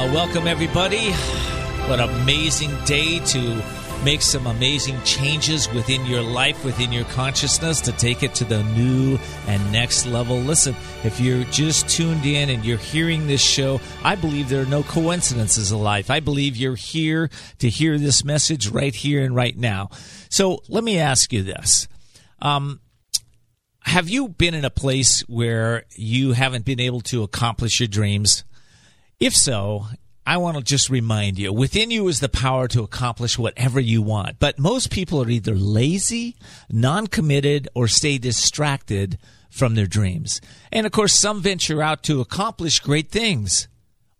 Well, welcome everybody. What an amazing day to make some amazing changes within your life, within your consciousness to take it to the new and next level. Listen, if you're just tuned in and you're hearing this show, I believe there are no coincidences in life. I believe you're here to hear this message right here and right now. So let me ask you this. Um, have you been in a place where you haven't been able to accomplish your dreams? If so, I want to just remind you within you is the power to accomplish whatever you want. But most people are either lazy, non committed, or stay distracted from their dreams. And of course, some venture out to accomplish great things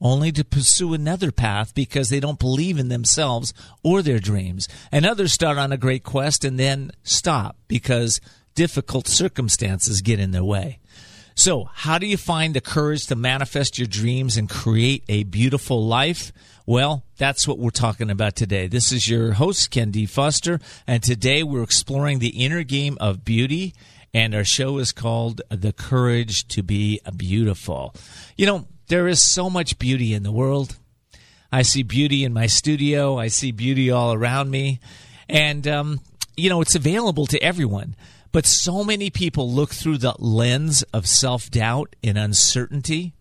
only to pursue another path because they don't believe in themselves or their dreams. And others start on a great quest and then stop because difficult circumstances get in their way. So, how do you find the courage to manifest your dreams and create a beautiful life? Well, that's what we're talking about today. This is your host, Ken D. Foster, and today we're exploring the inner game of beauty, and our show is called The Courage to Be Beautiful. You know, there is so much beauty in the world. I see beauty in my studio, I see beauty all around me, and, um, you know, it's available to everyone. But so many people look through the lens of self doubt and uncertainty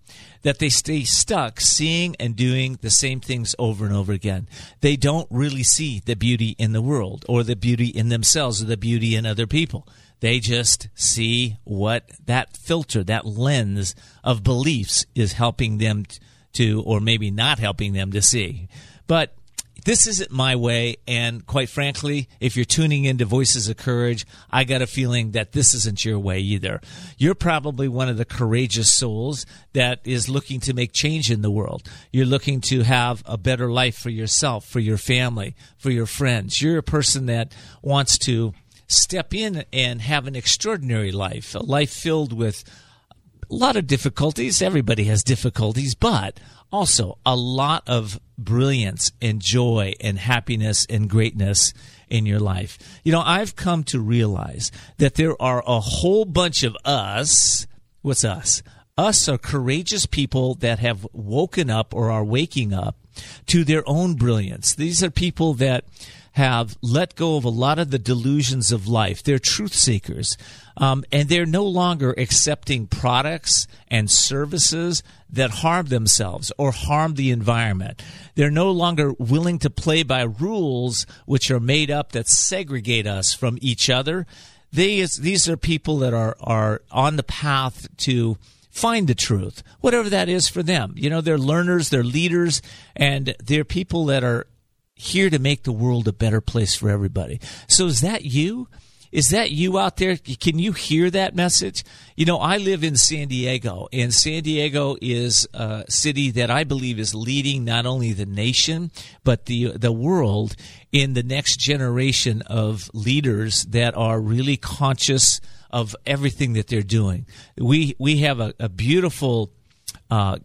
that they stay stuck seeing and doing the same things over and over again. They don't really see the beauty in the world or the beauty in themselves or the beauty in other people. They just see what that filter, that lens of beliefs is helping them to, or maybe not helping them to see. But this isn't my way. And quite frankly, if you're tuning into Voices of Courage, I got a feeling that this isn't your way either. You're probably one of the courageous souls that is looking to make change in the world. You're looking to have a better life for yourself, for your family, for your friends. You're a person that wants to step in and have an extraordinary life, a life filled with a lot of difficulties. Everybody has difficulties, but also a lot of brilliance and joy and happiness and greatness in your life. You know, I've come to realize that there are a whole bunch of us. What's us? Us are courageous people that have woken up or are waking up to their own brilliance. These are people that have let go of a lot of the delusions of life. They're truth seekers. Um, and they're no longer accepting products and services that harm themselves or harm the environment. They're no longer willing to play by rules which are made up that segregate us from each other. These, these are people that are, are on the path to find the truth, whatever that is for them. You know, they're learners, they're leaders, and they're people that are here to make the world a better place for everybody. So is that you? Is that you out there? Can you hear that message? You know, I live in San Diego, and San Diego is a city that I believe is leading not only the nation, but the, the world in the next generation of leaders that are really conscious of everything that they're doing. We, we have a, a beautiful, uh,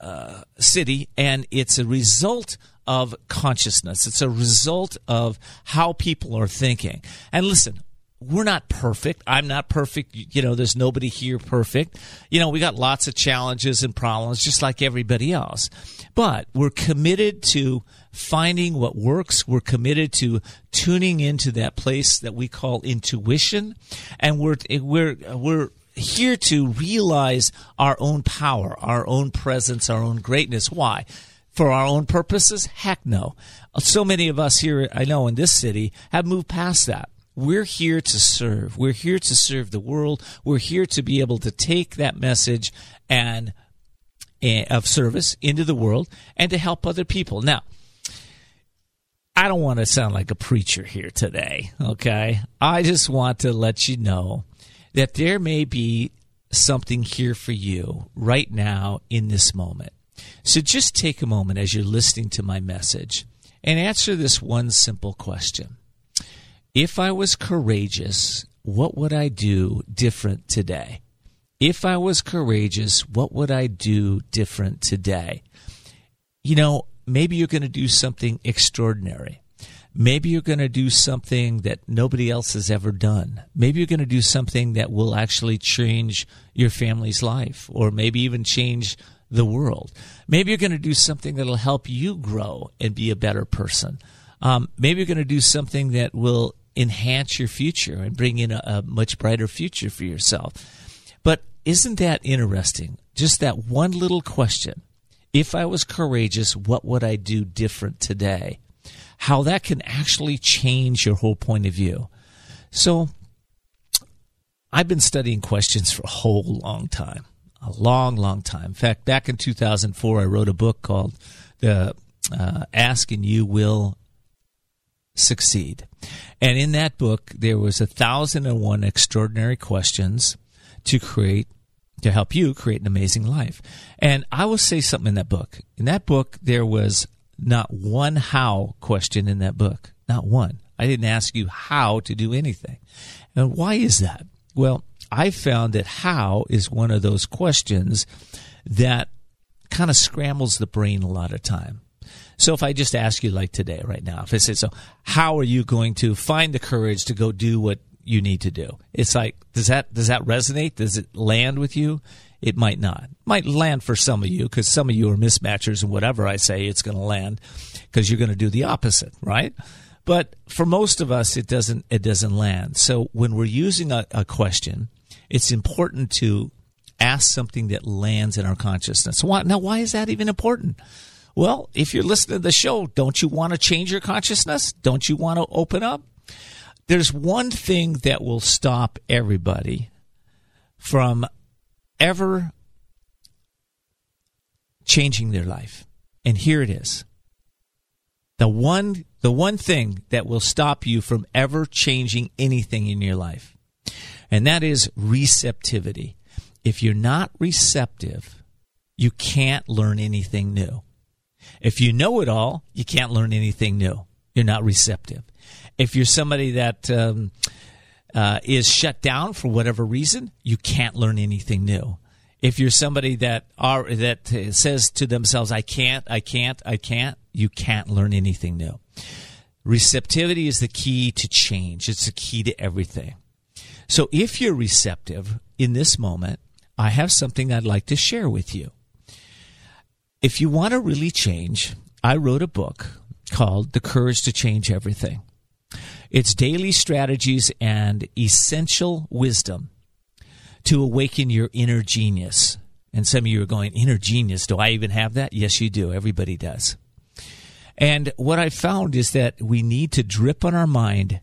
uh, city, and it's a result of consciousness. It's a result of how people are thinking. And listen, we're not perfect. I'm not perfect. You know, there's nobody here perfect. You know, we got lots of challenges and problems just like everybody else. But we're committed to finding what works. We're committed to tuning into that place that we call intuition. And we're, eh, we're, we're, here to realize our own power, our own presence, our own greatness. Why? For our own purposes? Heck no. So many of us here, I know in this city, have moved past that. We're here to serve. We're here to serve the world. We're here to be able to take that message and eh, of service into the world and to help other people. Now, I don't want to sound like a preacher here today, okay? I just want to let you know that there may be something here for you right now in this moment. So just take a moment as you're listening to my message and answer this one simple question. If I was courageous, what would I do different today? If I was courageous, what would I do different today? You know, maybe you're going to do something extraordinary. Maybe you're going to do something that nobody else has ever done. Maybe you're going to do something that will actually change your family's life or maybe even change the world. Maybe you're going to do something that'll help you grow and be a better person. Um, maybe you're going to do something that will enhance your future and bring in a, a much brighter future for yourself. But isn't that interesting? Just that one little question. If I was courageous, what would I do different today? How that can actually change your whole point of view. So, I've been studying questions for a whole long time a long, long time. In fact, back in 2004, I wrote a book called "The uh, Ask and You Will Succeed," and in that book, there was a thousand and one extraordinary questions to create to help you create an amazing life. And I will say something in that book. In that book, there was not one how question in that book. Not one. I didn't ask you how to do anything. And why is that? Well, I found that how is one of those questions that kind of scrambles the brain a lot of time. So if I just ask you like today, right now, if I say, so how are you going to find the courage to go do what you need to do? It's like, does that, does that resonate? Does it land with you? It might not. It might land for some of you because some of you are mismatchers and whatever I say, it's going to land because you're going to do the opposite, right? But for most of us, it doesn't, it doesn't land. So when we're using a, a question, it's important to ask something that lands in our consciousness. Why, now, why is that even important? Well, if you're listening to the show, don't you want to change your consciousness? Don't you want to open up? There's one thing that will stop everybody from ever changing their life. And here it is. The one the one thing that will stop you from ever changing anything in your life and that is receptivity. If you're not receptive, you can't learn anything new. If you know it all, you can't learn anything new. You're not receptive. If you're somebody that um, uh, is shut down for whatever reason, you can't learn anything new. If you're somebody that are that says to themselves, "I can't, I can't, I can't," you can't learn anything new. Receptivity is the key to change. It's the key to everything. So if you're receptive in this moment, I have something I'd like to share with you. If you want to really change, I wrote a book called The Courage to Change Everything. It's daily strategies and essential wisdom to awaken your inner genius. And some of you are going, inner genius, do I even have that? Yes, you do. Everybody does. And what I found is that we need to drip on our mind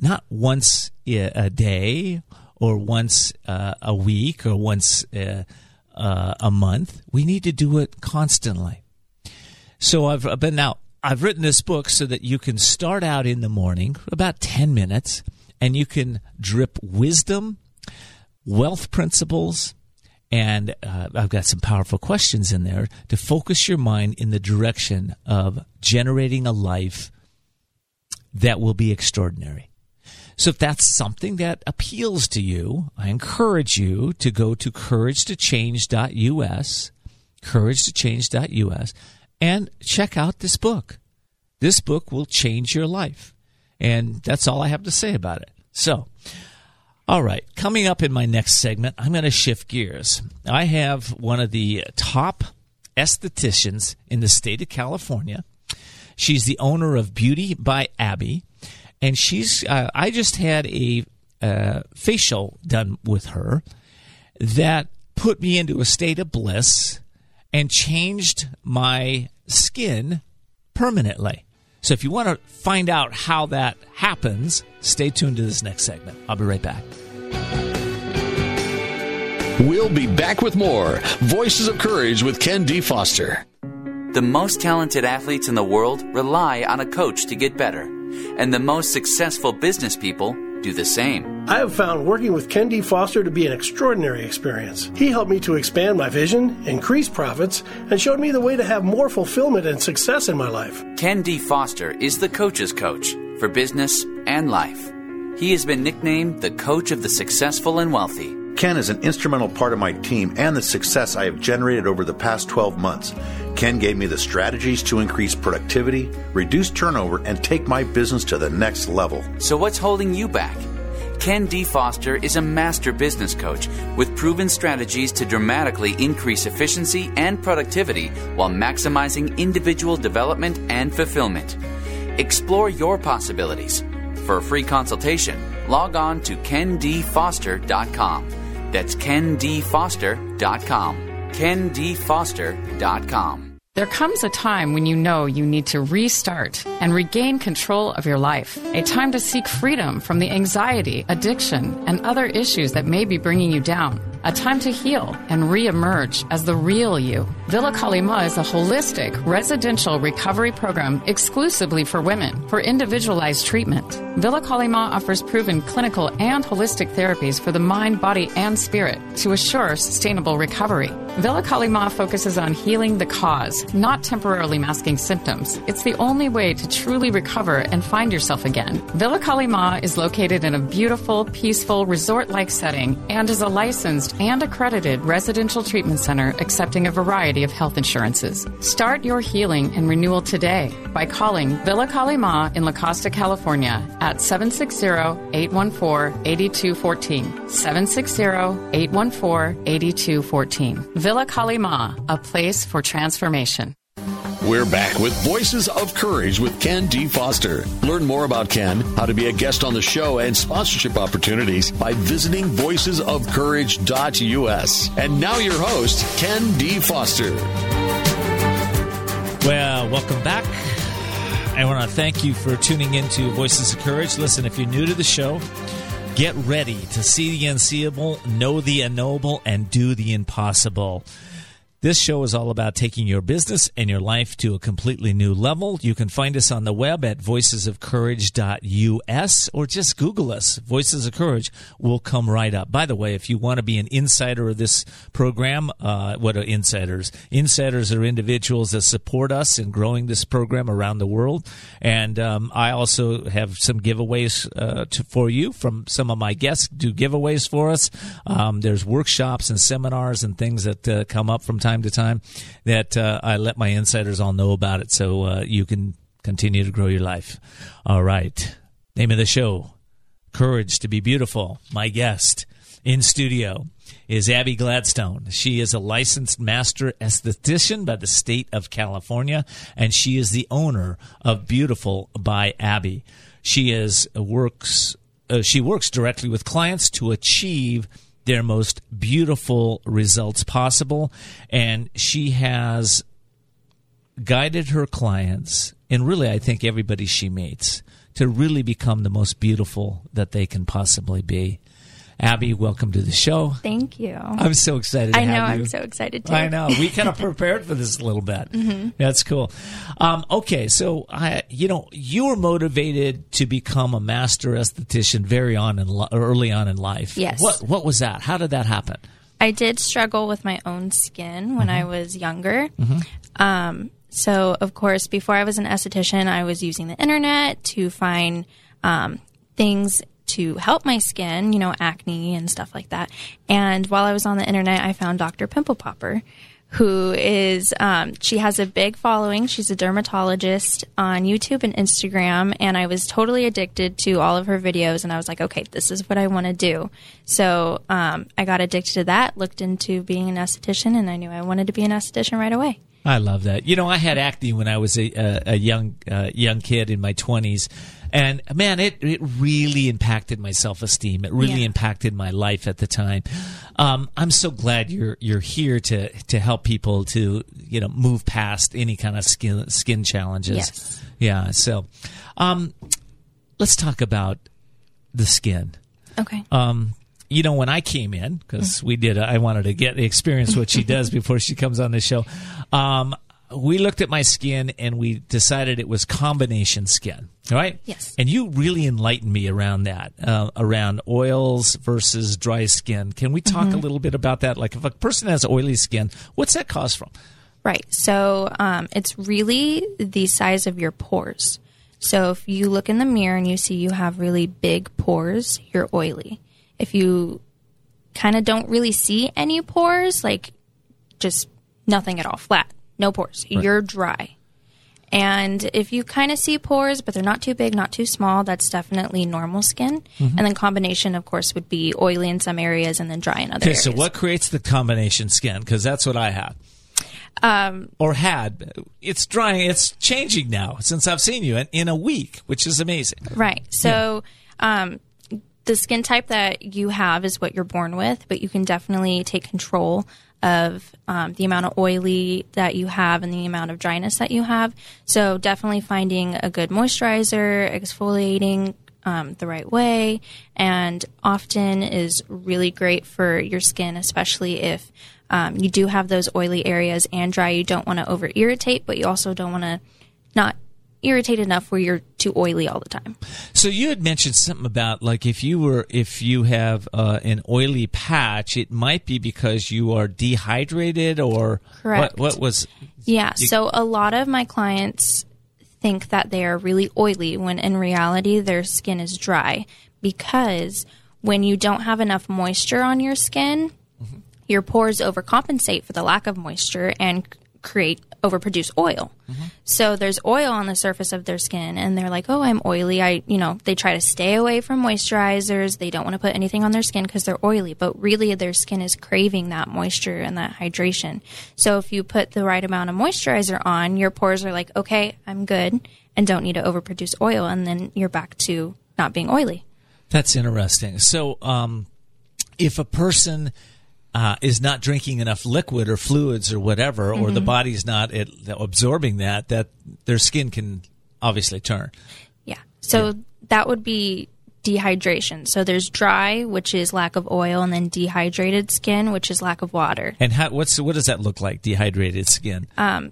not once a day or once uh, a week or once uh, uh, a month. We need to do it constantly. So I've been now. I've written this book so that you can start out in the morning, about 10 minutes, and you can drip wisdom, wealth principles, and uh, I've got some powerful questions in there to focus your mind in the direction of generating a life that will be extraordinary. So if that's something that appeals to you, I encourage you to go to couragetochange.us, couragetochange.us, and check out this book. This book will change your life. And that's all I have to say about it. So, all right, coming up in my next segment, I'm going to shift gears. I have one of the top estheticians in the state of California. She's the owner of Beauty by Abby and she's uh, I just had a uh, facial done with her that put me into a state of bliss and changed my skin permanently. So if you want to find out how that happens, stay tuned to this next segment. I'll be right back. We'll be back with more Voices of Courage with Ken D. Foster. The most talented athletes in the world rely on a coach to get better and the most successful business people do the same. I have found working with Ken D. Foster to be an extraordinary experience. He helped me to expand my vision, increase profits, and showed me the way to have more fulfillment and success in my life. Ken D. Foster is the coach's coach for business and life. He has been nicknamed the coach of the successful and wealthy. Ken is an instrumental part of my team and the success I have generated over the past 12 months. Ken gave me the strategies to increase productivity, reduce turnover, and take my business to the next level. So, what's holding you back? Ken D. Foster is a master business coach with proven strategies to dramatically increase efficiency and productivity while maximizing individual development and fulfillment. Explore your possibilities. For a free consultation, log on to kendfoster.com. That's kendfoster.com. kendfoster.com. There comes a time when you know you need to restart and regain control of your life. A time to seek freedom from the anxiety, addiction, and other issues that may be bringing you down. A time to heal and re-emerge as the real you. Villa Kali Ma is a holistic residential recovery program exclusively for women for individualized treatment. Villa Kali Ma offers proven clinical and holistic therapies for the mind, body, and spirit to assure sustainable recovery. Villa Kali Ma focuses on healing the cause, not temporarily masking symptoms. It's the only way to truly recover and find yourself again. Villa Kali Ma is located in a beautiful, peaceful, resort-like setting and is a licensed and accredited residential treatment center accepting a variety of health insurances. Start your healing and renewal today by calling Villa Kali Ma in La Costa, California at 760-814-8214. 760-814-8214. Villa Kali Ma, a place for transformation. We're back with Voices of Courage with Ken D. Foster. Learn more about Ken, how to be a guest on the show, and sponsorship opportunities by visiting voicesofcourage.us. And now your host, Ken D. Foster. Well, welcome back. I want to thank you for tuning into Voices of Courage. Listen, if you're new to the show, get ready to see the unseeable, know the unknowable, and do the impossible. This show is all about taking your business and your life to a completely new level. You can find us on the web at voicesofcourage.us or just Google us. Voices of Courage will come right up. By the way, if you want to be an insider of this program, uh, what are insiders? Insiders are individuals that support us in growing this program around the world. And um, I also have some giveaways uh, to, for you from some of my guests do giveaways for us. Um, there's workshops and seminars and things that uh, come up from time to time that uh, I let my insiders all know about it so uh, you can continue to grow your life. All right. Name of the show Courage to be Beautiful. My guest in studio is Abby Gladstone. She is a licensed master esthetician by the state of California, and she is the owner of Beautiful by Abby. She is works. Uh, she works directly with clients to achieve their most beautiful results possible. And she has guided her clients, and really, I think everybody she meets, to really become the most beautiful that they can possibly be. Abby, welcome to the show. Thank you. I'm so excited. I know. I'm so excited too. I know. We kind of prepared for this a little bit. Mm-hmm. That's cool. Um, okay, so I, you know, you were motivated to become a master esthetician very on in li- early on in life. Yes. What What was that? How did that happen? I did struggle with my own skin when I Mm-hmm. was younger. Um, so, of course, before I was an esthetician, I was using the internet to find um, things to help my skin, you know, acne and stuff like that. And while I was on the internet, I found Dr. Pimple Popper, who is, um, she has a big following. She's a dermatologist on YouTube and Instagram. And I was totally addicted to all of her videos. And I was like, okay, this is what I want to do. So um, I got addicted to that, looked into being an esthetician, and I knew I wanted to be an esthetician right away. I love that. You know, I had acne when I was a, a, a young uh, young kid in my twenties, and man, it it really impacted my self esteem. It really Yeah. impacted my life at the time. Um, I'm so glad you're you're here to to help people to you know move past any kind of skin skin challenges. Yes. Yeah. So, um, let's talk about the skin. Okay. Um, you know, when I came in, because we did, I wanted to get the experience what she does before she comes on the show. Um, we looked at my skin and we decided it was combination skin. Right? Yes. And you really enlightened me around that, uh, around oils versus dry skin. Can we talk Mm-hmm. a little bit about that? Like if a person has oily skin, what's that cause from? Right. So um, it's really the size of your pores. So if you look in the mirror and you see you have really big pores, you're oily. If you kind of don't really see any pores, like just nothing at all, flat, no pores, you're dry. And if you kind of see pores, but they're not too big, not too small, that's definitely normal skin. Mm-hmm. And then combination, of course, would be oily in some areas and then dry in other Okay, areas. so what creates the combination skin? Because that's what I have. Um, or had. It's drying. It's changing now since I've seen you in, in a week, which is amazing. Right. So, um, the skin type that you have is what you're born with, but you can definitely take control of um, the amount of oily that you have and the amount of dryness that you have. So, definitely finding a good moisturizer, exfoliating um, the right way, and often is really great for your skin, especially if um, you do have those oily areas and dry. You don't want to over irritate, but you also don't want to not irritate enough where you're too oily all the time. So you had mentioned something about like if you were if you have uh, an oily patch, it might be because you are dehydrated or Correct. What, what was Yeah. So a lot of my clients think that they are really oily when in reality their skin is dry because when you don't have enough moisture on your skin, your pores overcompensate for the lack of moisture and create overproduce oil. So there's oil on the surface of their skin and they're like, "Oh, I'm oily." I, you know, they try to stay away from moisturizers. They don't want to put anything on their skin because they're oily, but really their skin is craving that moisture and that hydration. So if you put the right amount of moisturizer on, your pores are like, "Okay, I'm good." And don't need to overproduce oil and then you're back to not being oily. That's interesting. So, um, if a person uh, is not drinking enough liquid or fluids or whatever, or Mm-hmm. the body's not it, absorbing that, that their skin can obviously turn. Yeah. So that would be dehydration. So there's dry, which is lack of oil, and then dehydrated skin, which is lack of water. And how, what's what does that look like? Dehydrated skin. Uh,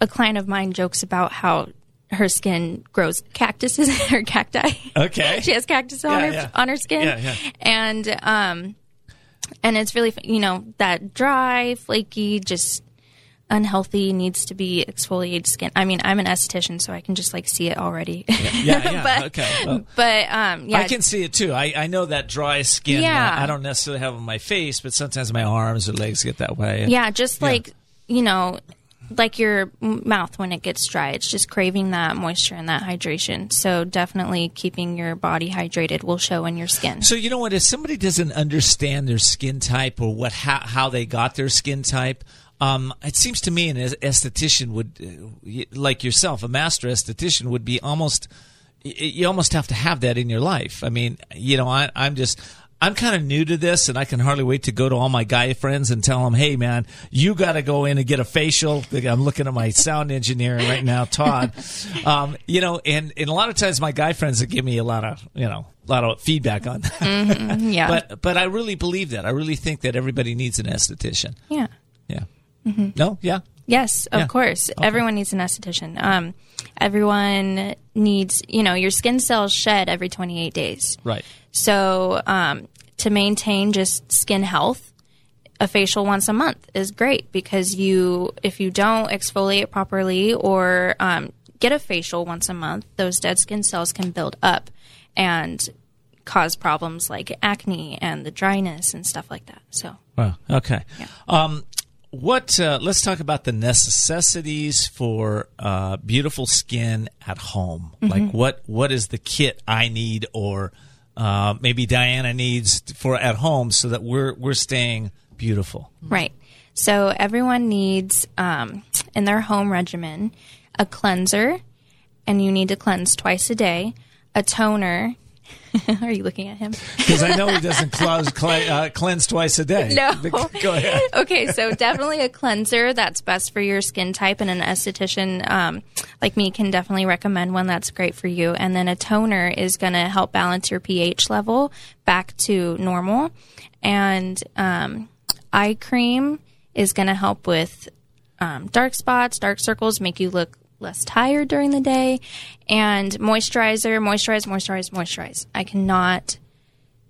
A client of mine jokes about how her skin grows cactuses or cacti. Okay. she has cactus on Yeah, her yeah. on her skin. Yeah, yeah. And um and it's really you know that dry, flaky, just unhealthy needs to be exfoliated skin. I mean, I'm an esthetician so I can just like see it already. Yeah, yeah. But- okay. Well, but um yeah, I can see it too. I, I know that dry skin. Yeah. uh, I don't necessarily have on my face, but sometimes my arms or legs get that way. Yeah, just like you know, like your mouth when it gets dry, it's just craving that moisture and that hydration. So definitely keeping your body hydrated will show in your skin. So you know what? If somebody doesn't understand their skin type or what how, how they got their skin type, um, it seems to me an es- esthetician would, uh, like yourself, a master esthetician would be almost. You almost have to have that in your life. I mean, you know, I, I'm just. I'm kind of new to this, and I can hardly wait to go to all my guy friends and tell them, "Hey, man, you got to go in and get a facial." I'm looking at my sound engineer right now, Todd. Um, you know, and, and a lot of times my guy friends that give me a lot of, you know, a lot of feedback on that. yeah, But but I really believe that. I really think that everybody needs an esthetician. yeah. Yeah. No. Yeah. Yes, of Yeah. course. Everyone needs an esthetician. Um, everyone needs, you know, your skin cells shed every 28 days. Right. So um, to maintain just skin health, a facial once a month is great because you, if you don't exfoliate properly or um, get a facial once a month, those dead skin cells can build up and cause problems like acne and the dryness and stuff like that. So Well. Okay. Um, what? Uh, let's talk about the necessities for uh, beautiful skin at home. Like what? What is the kit I need, or uh, maybe Diana needs for at home, so that we're we're staying beautiful. Right. So everyone needs um, in their home regimen a cleanser, and you need to cleanse twice a day. A toner. Are you looking at him? Because I know he doesn't close, cle- uh, cleanse twice a day. No. Go ahead. okay, so definitely a cleanser that's best for your skin type, and an esthetician um, like me can definitely recommend one that's great for you. And then a toner is going to help balance your pH level back to normal, and um, eye cream is going to help with um, dark spots, dark circles, make you look less tired during the day. And moisturizer, moisturize, moisturize, moisturize. I cannot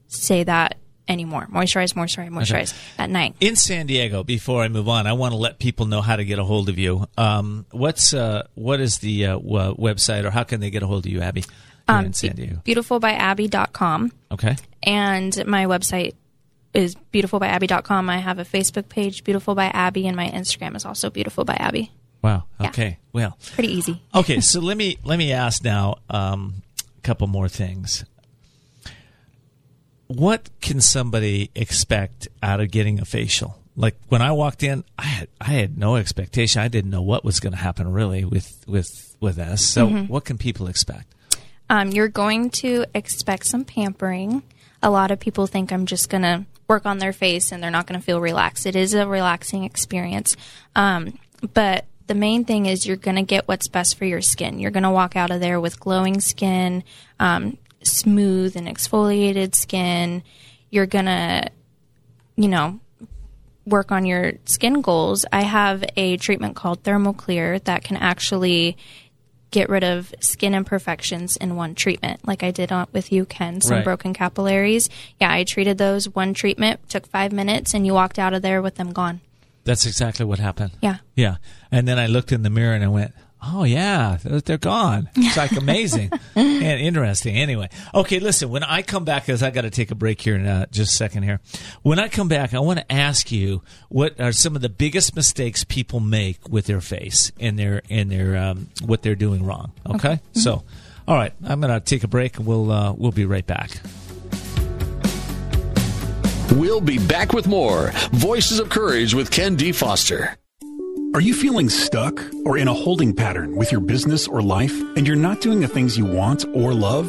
say that anymore. Moisturize, moisturize, moisturize okay. at night. In San Diego, before I move on, I want to let people know how to get a hold of you. Um, what's uh, what is the uh, w- website, or how can they get a hold of you, Abby? Um, in San Diego, beautifulbyabby.com. Okay. And my website is beautifulbyabby.com. I have a Facebook page, Beautiful by Abby, and my Instagram is also Beautiful by Abby. Wow. Okay. Yeah. Well, pretty easy. okay, so let me let me ask now um, a couple more things what can somebody expect out of getting a facial? Like when I walked in, I had I had no expectation. I didn't know what was going to happen really with with with us. So, mm-hmm. what can people expect? Um, you're going to expect some pampering. A lot of people think I'm just going to work on their face and they're not going to feel relaxed. It is a relaxing experience, um, but the main thing is you're going to get what's best for your skin. You're going to walk out of there with glowing skin, um, smooth and exfoliated skin. You're gonna, you know, work on your skin goals. I have a treatment called ThermaClear that can actually get rid of skin imperfections in one treatment, like I did on, with you, Ken. Some right. broken capillaries. Yeah, I treated those one treatment, took five minutes, and you walked out of there with them gone. That's exactly what happened. Yeah. Yeah. And then I looked in the mirror and I went, Oh yeah, they're gone. It's like amazing and interesting. Anyway, okay, listen. When I come back, because I got to take a break here in uh, just a second here. When I come back, I want to ask you what are some of the biggest mistakes people make with their face and their and their um, what they're doing wrong. Okay, okay. Mm-hmm. so all right, I'm going to take a break and we'll uh, we'll be right back. We'll be back with more Voices of Courage with Ken D. Foster. Are you feeling stuck or in a holding pattern with your business or life and you're not doing the things you want or love?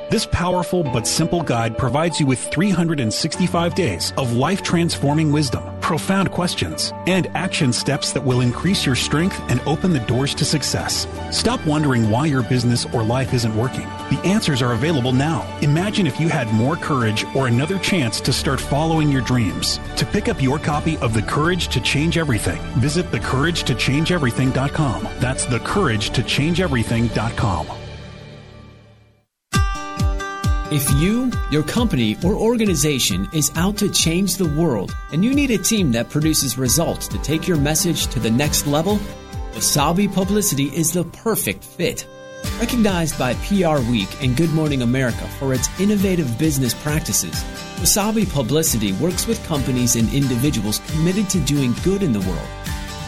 This powerful but simple guide provides you with 365 days of life transforming wisdom, profound questions, and action steps that will increase your strength and open the doors to success. Stop wondering why your business or life isn't working. The answers are available now. Imagine if you had more courage or another chance to start following your dreams. To pick up your copy of The Courage to Change Everything, visit thecouragetochangeeverything.com. That's thecouragetochangeeverything.com. If you, your company, or organization is out to change the world and you need a team that produces results to take your message to the next level, Wasabi Publicity is the perfect fit. Recognized by PR Week and Good Morning America for its innovative business practices, Wasabi Publicity works with companies and individuals committed to doing good in the world.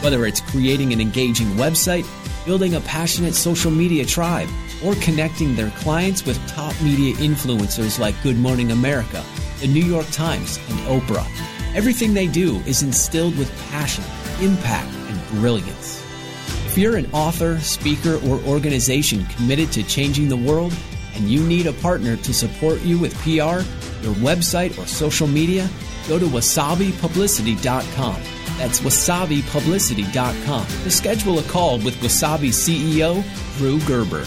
Whether it's creating an engaging website, building a passionate social media tribe, or connecting their clients with top media influencers like Good Morning America, the New York Times, and Oprah. Everything they do is instilled with passion, impact, and brilliance. If you're an author, speaker, or organization committed to changing the world and you need a partner to support you with PR, your website, or social media, go to wasabipublicity.com. That's wasabipublicity.com to schedule a call with Wasabi CEO Drew Gerber.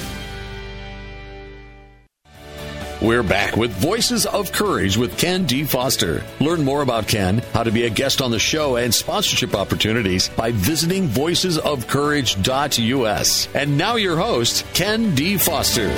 We're back with Voices of Courage with Ken D. Foster. Learn more about Ken, how to be a guest on the show, and sponsorship opportunities by visiting voicesofcourage.us. And now your host, Ken D. Foster.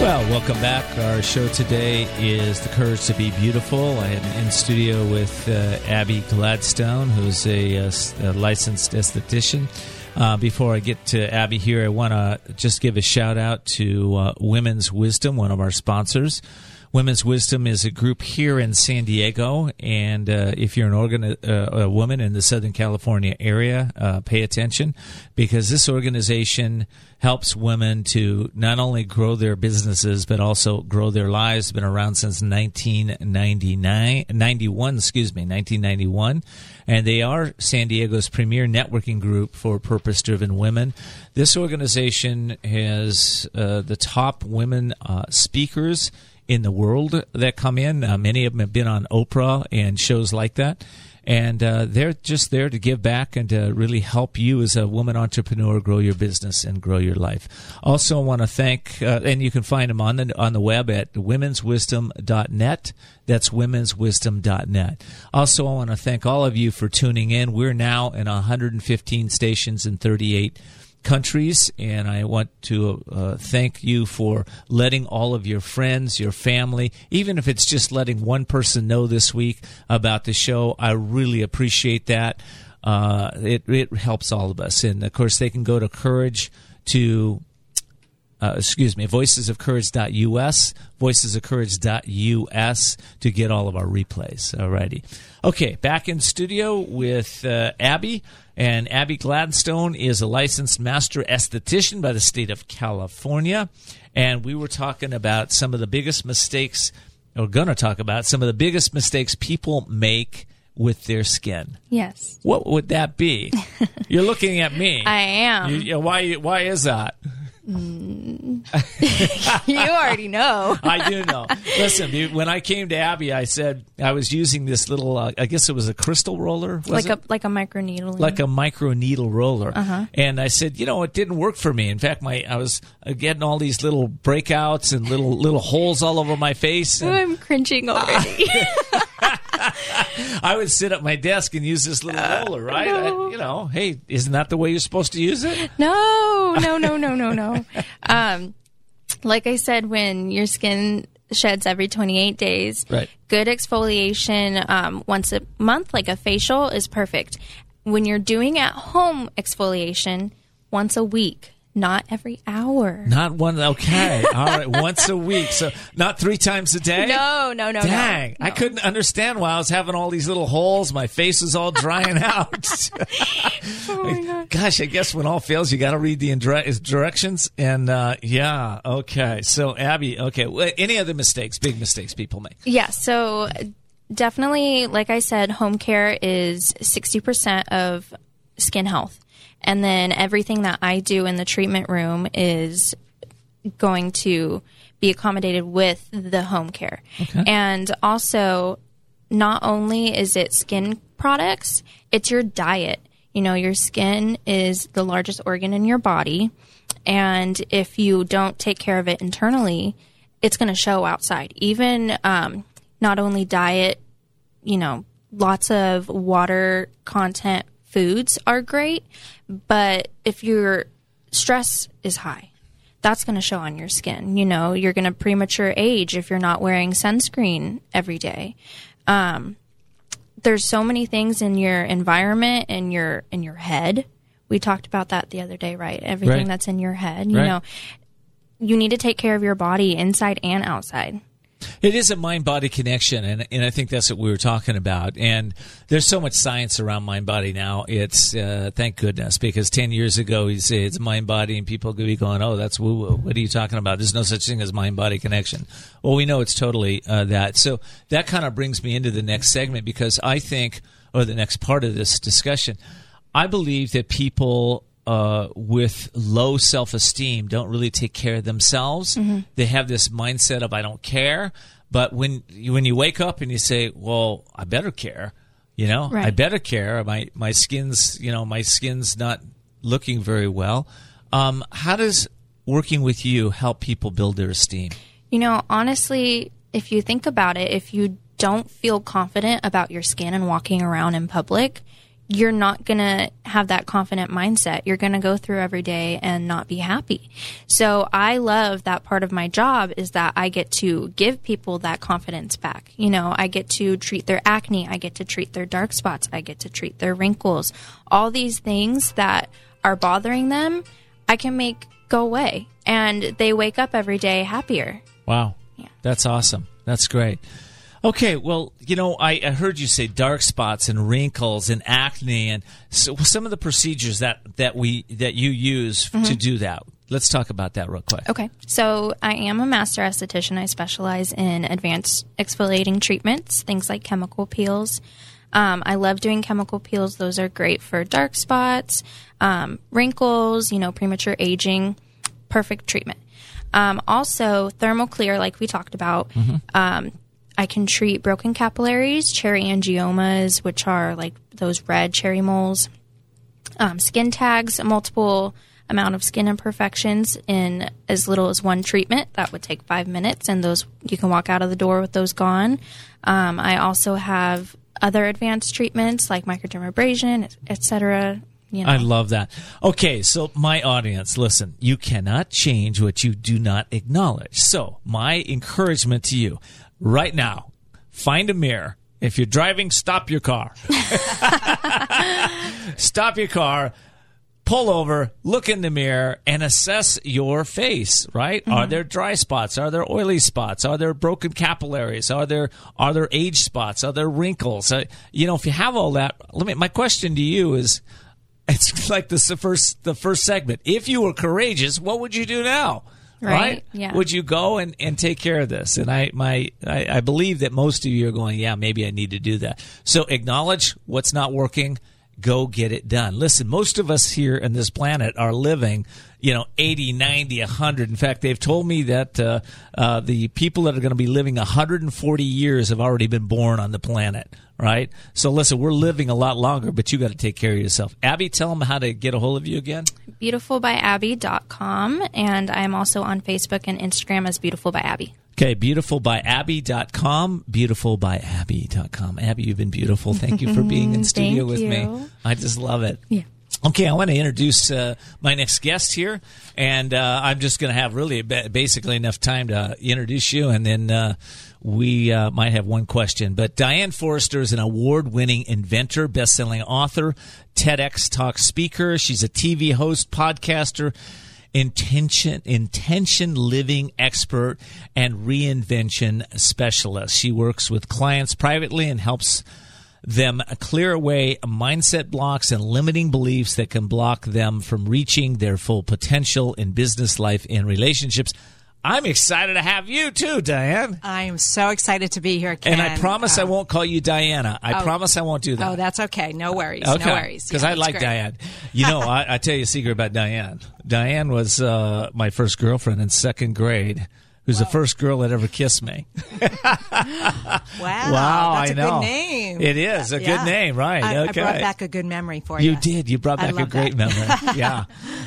Well, welcome back. Our show today is The Courage to Be Beautiful. I am in studio with uh, Abby Gladstone, who's a, a, a licensed esthetician. Uh, before I get to Abby here, I want to just give a shout out to uh, Women's Wisdom, one of our sponsors. Women's Wisdom is a group here in San Diego, and uh, if you're an organ- uh, a woman in the Southern California area, uh, pay attention because this organization helps women to not only grow their businesses but also grow their lives. It's been around since 1999, 91, excuse me, 1991, and they are San Diego's premier networking group for purpose-driven women. This organization has uh, the top women uh, speakers in the world that come in. Uh, many of them have been on Oprah and shows like that. And uh, they're just there to give back and to really help you as a woman entrepreneur grow your business and grow your life. Also, I want to thank, uh, and you can find them on the on the web at womenswisdom.net. That's womenswisdom.net. Also, I want to thank all of you for tuning in. We're now in 115 stations in 38 countries, and I want to uh, thank you for letting all of your friends, your family, even if it's just letting one person know this week about the show. I really appreciate that. Uh, it it helps all of us, and of course, they can go to Courage to uh, excuse me, voicesofcourage.us, voicesofcourage.us to get all of our replays. Alrighty. Okay, back in studio with uh, Abby. And Abby Gladstone is a licensed master esthetician by the state of California. And we were talking about some of the biggest mistakes, or going to talk about some of the biggest mistakes people make with their skin. Yes. What would that be? You're looking at me. I am. You- you- why? Why is that? you already know. I do know. Listen, when I came to Abby, I said I was using this little. Uh, I guess it was a crystal roller. Like it? a like a micro needling. like a micro needle roller. Uh-huh. And I said, you know, it didn't work for me. In fact, my I was uh, getting all these little breakouts and little little holes all over my face. Oh, And I'm cringing already. I would sit at my desk and use this little roller, right? I, you know, hey, isn't that the way you're supposed to use it? no, no, no, no, no, no. Um, like I said, when your skin sheds every 28 days, Right. good exfoliation um, once a month, like a facial, is perfect. When you're doing at home exfoliation, once a week, not every hour. Not one. Okay, all right, once a week. So not three times a day. No, no, no, no. Dang, I couldn't understand why I was having all these little holes. My face is all drying out. Oh my God. Gosh, I guess when all fails, you got to read the directions. And uh, yeah, okay. So Abby, okay. Any other mistakes? Big mistakes people make. Yeah, so definitely, like I said, home care is 60% of skin health. And then everything that I do in the treatment room is going to be accommodated with the home care. And also, not only is it skin products, it's your diet. You know, your skin is the largest organ in your body. And if you don't take care of it internally, it's going to show outside. Even um, not only diet, you know, lots of water content foods are great, but if your stress is high, that's going to show on your skin. You know, you're going to premature age if you're not wearing sunscreen every day. Um, there's so many things in your environment and your in your head. We talked about that the other day, right? Everything Right. that's in your head. You Right. know, you need to take care of your body inside and outside. It is a mind body connection, and, and I think that's what we were talking about. And there's so much science around mind body now. It's uh, thank goodness because ten years ago you say it's mind body, and people could be going, "Oh, that's woo woo." What are you talking about? There's no such thing as mind body connection. Well, we know it's totally uh, that. So that kind of brings me into the next segment because I think, or the next part of this discussion, I believe that people uh, with low self esteem don't really take care of themselves. Mm-hmm. They have this mindset of I don't care. But when you, when you wake up and you say, "Well, I better care," you know, I better care. My my skin's you know my skin's not looking very well. Um, how does working with you help people build their esteem? You know, honestly, if you think about it, if you don't feel confident about your skin and walking around in public, you're not going to have that confident mindset. You're going to go through every day and not be happy. So I love that part of my job is that I get to give people that confidence back. You know, I get to treat their acne. I get to treat their dark spots. I get to treat their wrinkles. All these things that are bothering them, I can make go away. And they wake up every day happier. Wow. Yeah. That's awesome. That's great. Okay, well, you know, I, I heard you say dark spots and wrinkles and acne and so some of the procedures that, that we that you use to do that. Let's talk about that real quick. Okay. So I am a master esthetician. I specialize in advanced exfoliating treatments, things like chemical peels. Um, I love doing chemical peels. Those are great for dark spots, um, wrinkles, you know, premature aging. Perfect treatment. Um, also, ThermaClear, like we talked about. Mm-hmm. I can treat broken capillaries, cherry angiomas, which are like those red cherry moles, um, skin tags, multiple amount of skin imperfections in as little as one treatment. That would take five minutes, and those you can walk out of the door with those gone. Um, I also have other advanced treatments like microdermabrasion, etc. You know. I love that. Okay, so my audience, listen, you cannot change what you do not acknowledge. So, my encouragement to you right now, find a mirror. If you're driving, stop your car. stop your car, pull over, look in the mirror, and assess your face. Right? Are there dry spots? Are there oily spots? Are there broken capillaries? Are there are there age spots? Are there wrinkles? Uh, you know, if you have all that, let me. My question to you is. It's like this the first the first segment. If you were courageous, what would you do now? Right, yeah. Would you go and, and take care of this? And I my I, I believe that most of you are going, yeah, maybe I need to do that. So acknowledge what's not working. Go get it done. Listen, most of us here in this planet are living, you know, 80, 90, 100. In fact, they've told me that uh, uh, the people that are going to be living 140 years have already been born on the planet, right? So listen, we're living a lot longer, but you got to take care of yourself. Abbie, tell them how to get a hold of you again. beautifulbyabbie.com and I'm also on Facebook and Instagram as Beautiful by Abbie. Okay, beautifulbyabbie.com, beautifulbyabbie.com. Abbie, you've been beautiful. Thank you for being in studio with me. I just love it. Yeah. Okay, I want to introduce uh, my next guest here, and uh, I'm just going to have really basically enough time to introduce you, and then uh, we uh, might have one question. But Diane Forrester is an award winning inventor, best selling author, TEDx talk speaker. She's a TV host, podcaster intention intention living expert and reinvention specialist she works with clients privately and helps them clear away mindset blocks and limiting beliefs that can block them from reaching their full potential in business life and relationships i'm excited to have you too diane I am so excited to be here, Ken. and i promise i won't call you diana i oh. promise i won't do that Oh, that's okay. No worries. Okay. No worries. Because Yeah, I like great. Diane. You know, I, I tell you a secret about Diane. Diane was uh, my first girlfriend in second grade. Who's the first girl that ever kissed me? Wow. Wow, That's I a know. good name. It is a Yeah. good name, right? I, I brought back a good memory for you. you did. You brought back a great that. memory. yeah,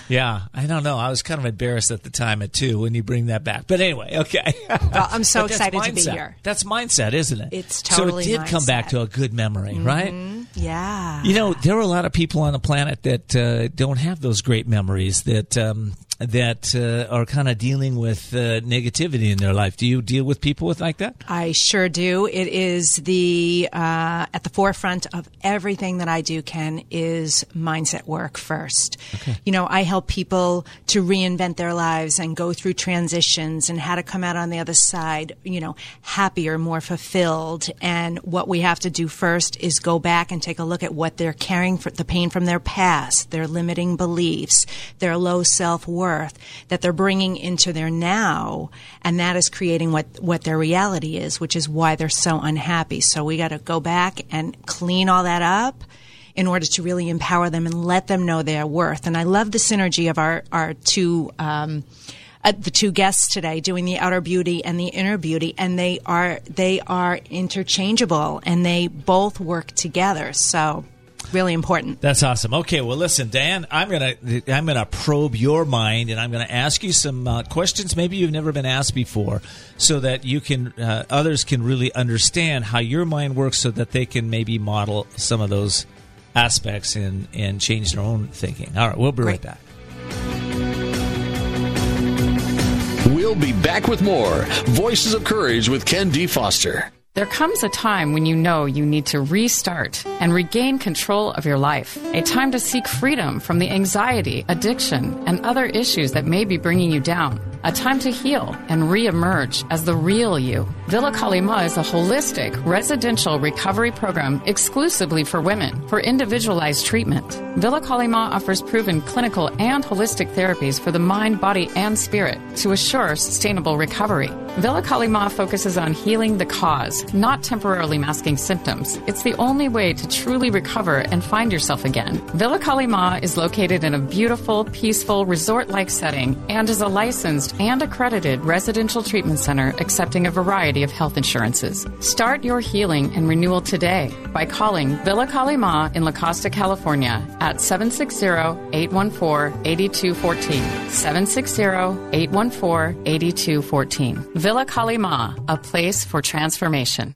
yeah. I don't know. I was kind of embarrassed at the time at two when you bring that back. But anyway, okay. Well, I'm so excited to be here. That's mindset, isn't it? It's totally So it did come back to a good memory, right? Yeah. You know, there are a lot of people on the planet that uh, don't have those great memories that um, that uh, are kind of dealing with uh, negativity in their life. Do you deal with people with like that? I sure do. It is the uh, at the forefront of everything that I do. Ken is mindset work first. You know, I help people to reinvent their lives and go through transitions and how to come out on the other side. You know, happier, more fulfilled. And what we have to do first is go back and take a look at what they're carrying for the pain from their past, their limiting beliefs, their low self worth that they're bringing into their now, and that is creating what what their reality is, which is why they're so unhappy. So we got to go back and clean all that up in order to really empower them and let them know their worth. And I love the synergy of our our two. Um, uh, the two guests today doing the outer beauty and the inner beauty and they are they are interchangeable and they both work together so really important That's awesome. Okay, well, listen, Dan, I'm gonna I'm gonna probe your mind, and I'm gonna ask you some uh, questions maybe you've never been asked before, so that you can uh, others can really understand how your mind works, so that they can maybe model some of those aspects and and change their own thinking. All right, we'll be right back. We'll be back with more Voices of Courage with Ken D. Foster. There comes a time when you know you need to restart and regain control of your life. A time to seek freedom from the anxiety, addiction, and other issues that may be bringing you down. A time to heal and reemerge as the real you. Villa Kali Ma is a holistic residential recovery program exclusively for women for individualized treatment. Villa Kali Ma offers proven clinical and holistic therapies for the mind, body, and spirit to assure sustainable recovery. Villa Kali Ma focuses on healing the cause, not temporarily masking symptoms. It's the only way to truly recover and find yourself again. Villa Kali Ma is located in a beautiful, peaceful, resort like setting and is a licensed licensed and accredited residential treatment center accepting a variety of health insurances. Start your healing and renewal today by calling Villa Kali Ma in La Costa, California at 760-814-8214. 760-814-8214. Villa Kali Ma, a place for transformation.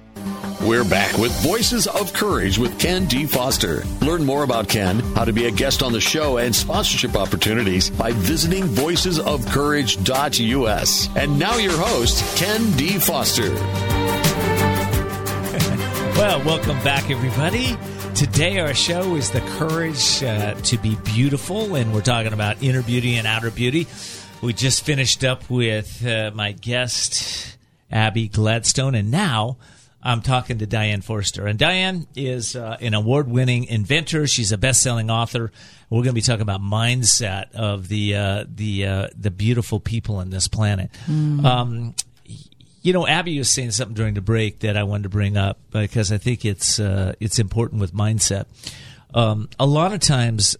We're back with Voices of Courage with Ken D. Foster. Learn more about Ken, how to be a guest on the show, and sponsorship opportunities by visiting voicesofcourage.us. And now your host, Ken D. Foster. well, welcome back, everybody. Today, our show is the courage uh, to be beautiful, and we're talking about inner beauty and outer beauty. We just finished up with uh, my guest, Abbie Gladstone, and now I'm talking to Diane Forster. And Diane is uh, an award winning inventor. She's a best selling author. We're going to be talking about mindset of the uh, the uh, the beautiful people on this planet. Mm. Um, you know, Abbie was saying something during the break that I wanted to bring up because I think it's uh, it's important with mindset. Um, a lot of times,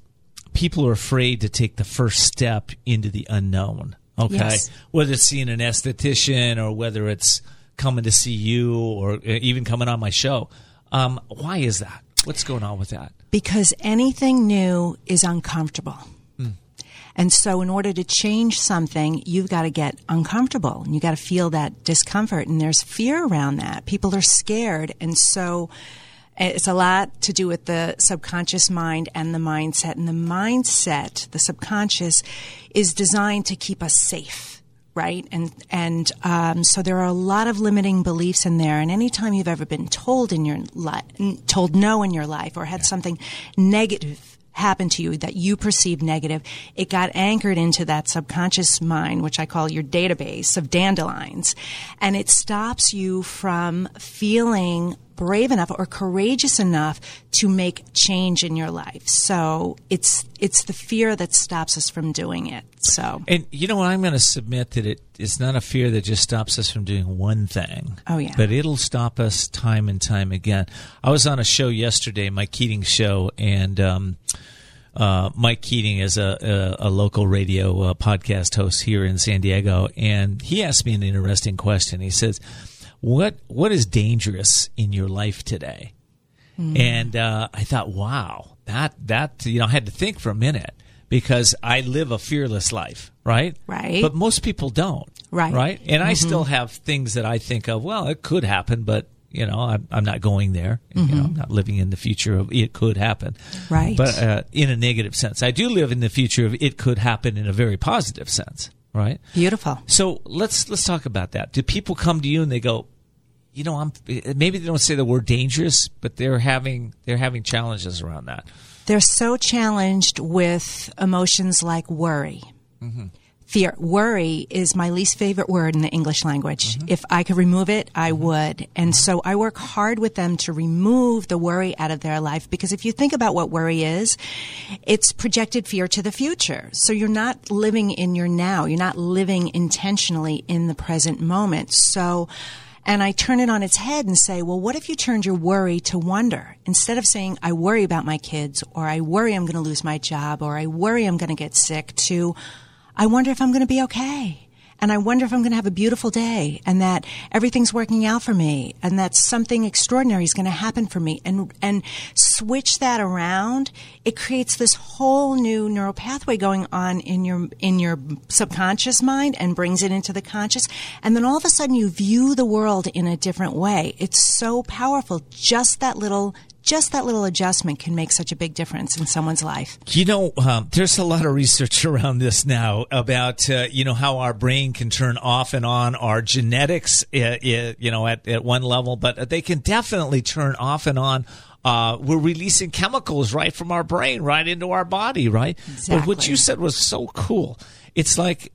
people are afraid to take the first step into the unknown. Okay, yes. whether it's seeing an esthetician or whether it's coming to see you or uh, even coming on my show. Um, why is that? What's going on with that? Because anything new is uncomfortable. Mm. And so, in order to change something, you've got to get uncomfortable and you got to feel that discomfort. And there's fear around that. People are scared. And so, it's a lot to do with the subconscious mind and the mindset. And the mindset, the subconscious, is designed to keep us safe right? And and um, so there are a lot of limiting beliefs in there. And anytime you've ever been told in your life, told no in your life, or had something negative happen to you that you perceive negative, it got anchored into that subconscious mind, which I call your database of dandelions, and it stops you from feeling brave enough or courageous enough to make change in your life. So it's it's the fear that stops us from doing it. So And you know what I'm going to submit that it it's not a fear that just stops us from doing one thing. Oh yeah. But it'll stop us time and time again. I was on a show yesterday, Mike Keating show and um, uh, Mike Keating is a, a, a local radio uh, podcast host here in San Diego, and he asked me an interesting question. He says, what what is dangerous in your life today? Mm. And uh, I thought, wow, that that you know, I had to think for a minute because I live a fearless life, right? Right. But most people don't. Right. Right. And mm-hmm. I still have things that I think of. Well, it could happen, but you know, I'm, I'm not going there. Mm-hmm. You know, I'm not living in the future of it could happen. Right. But uh, in a negative sense, I do live in the future of it could happen in a very positive sense. Right. Beautiful. So let's let's talk about that. Do people come to you and they go, you know, I'm maybe they don't say the word dangerous, but they're having they're having challenges around that. They're so challenged with emotions like worry. Mm-hmm. Fear. Worry is my least favorite word in the English language. Mm-hmm. If I could remove it, I mm-hmm. would. And so I work hard with them to remove the worry out of their life because if you think about what worry is, it's projected fear to the future. So you're not living in your now. You're not living intentionally in the present moment. So and I turn it on its head and say, well, what if you turned your worry to wonder? Instead of saying, I worry about my kids, or I worry I'm going to lose my job, or I worry I'm going to get sick, to, I wonder if I'm going to be okay. and I wonder if I'm going to have a beautiful day and that everything's working out for me and that something extraordinary is going to happen for me. And and switch that around. It creates this whole new neural pathway going on in your in your subconscious mind and brings it into the conscious. And then all of a sudden you view the world in a different way. It's so powerful. Just that little just that little adjustment can make such a big difference in someone's life. You know, um, there's a lot of research around this now about uh, you know how our brain can turn off and on our genetics, uh, uh, you know, at, at one level, but they can definitely turn off and on. Uh, we're releasing chemicals right from our brain right into our body, right? Exactly. But what you said was so cool. It's like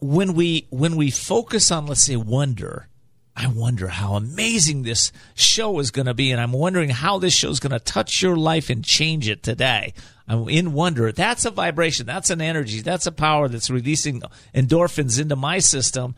when we when we focus on, let's say, wonder I wonder how amazing this show is going to be, and I'm wondering how this show is going to touch your life and change it today. I'm in wonder. That's a vibration. That's an energy. That's a power that's releasing endorphins into my system.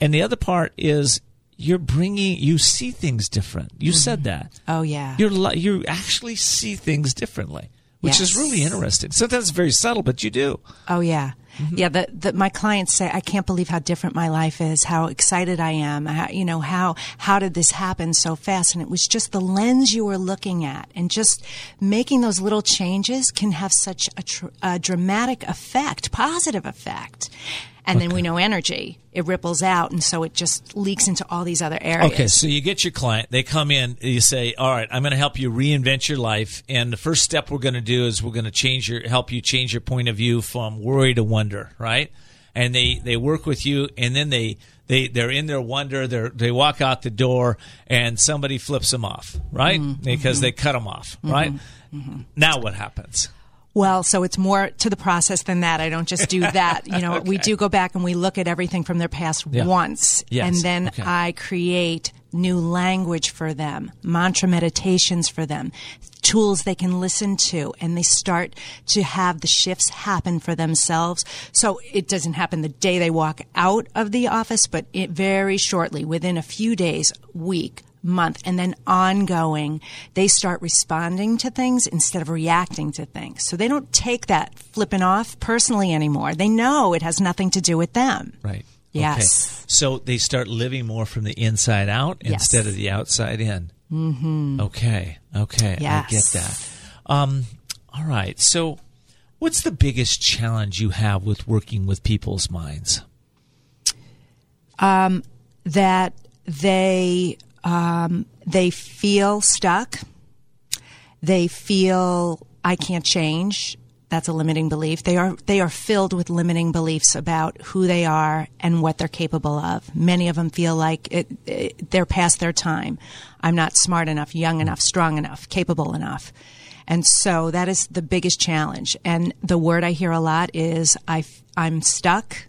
And the other part is you're bringing you see things different. You mm-hmm. said that. Oh yeah. You're you actually see things differently, which yes. is really interesting. Sometimes it's very subtle, but you do. Oh yeah. Mm-hmm. Yeah, that that my clients say, I can't believe how different my life is, how excited I am, how, you know, how how did this happen so fast? And it was just the lens you were looking at, and just making those little changes can have such a, tr- a dramatic effect, positive effect. And okay. then we know energy. It ripples out, and so it just leaks into all these other areas. Okay, so you get your client, they come in, you say, All right, I'm going to help you reinvent your life. And the first step we're going to do is we're going to change your, help you change your point of view from worry to wonder, right? And they, they work with you, and then they, they, they're in their wonder, they they walk out the door, and somebody flips them off, right? Mm-hmm. Because they cut them off, right? Mm-hmm. Now what happens? Well, so it's more to the process than that. I don't just do that. You know, okay. we do go back and we look at everything from their past yeah. once. Yes. And then okay. I create new language for them, mantra meditations for them, tools they can listen to, and they start to have the shifts happen for themselves. So it doesn't happen the day they walk out of the office, but it very shortly, within a few days, week, month and then ongoing, they start responding to things instead of reacting to things. So they don't take that flipping off personally anymore. They know it has nothing to do with them. Right. Yes. Okay. So they start living more from the inside out yes. instead of the outside in. Mm-hmm. Okay. Okay. Yes. I get that. Um, all right. So, what's the biggest challenge you have with working with people's minds? Um, that they um, they feel stuck. They feel I can't change. That's a limiting belief. They are they are filled with limiting beliefs about who they are and what they're capable of. Many of them feel like it, it, they're past their time. I'm not smart enough, young enough, strong enough, capable enough. And so that is the biggest challenge. And the word I hear a lot is I, I'm stuck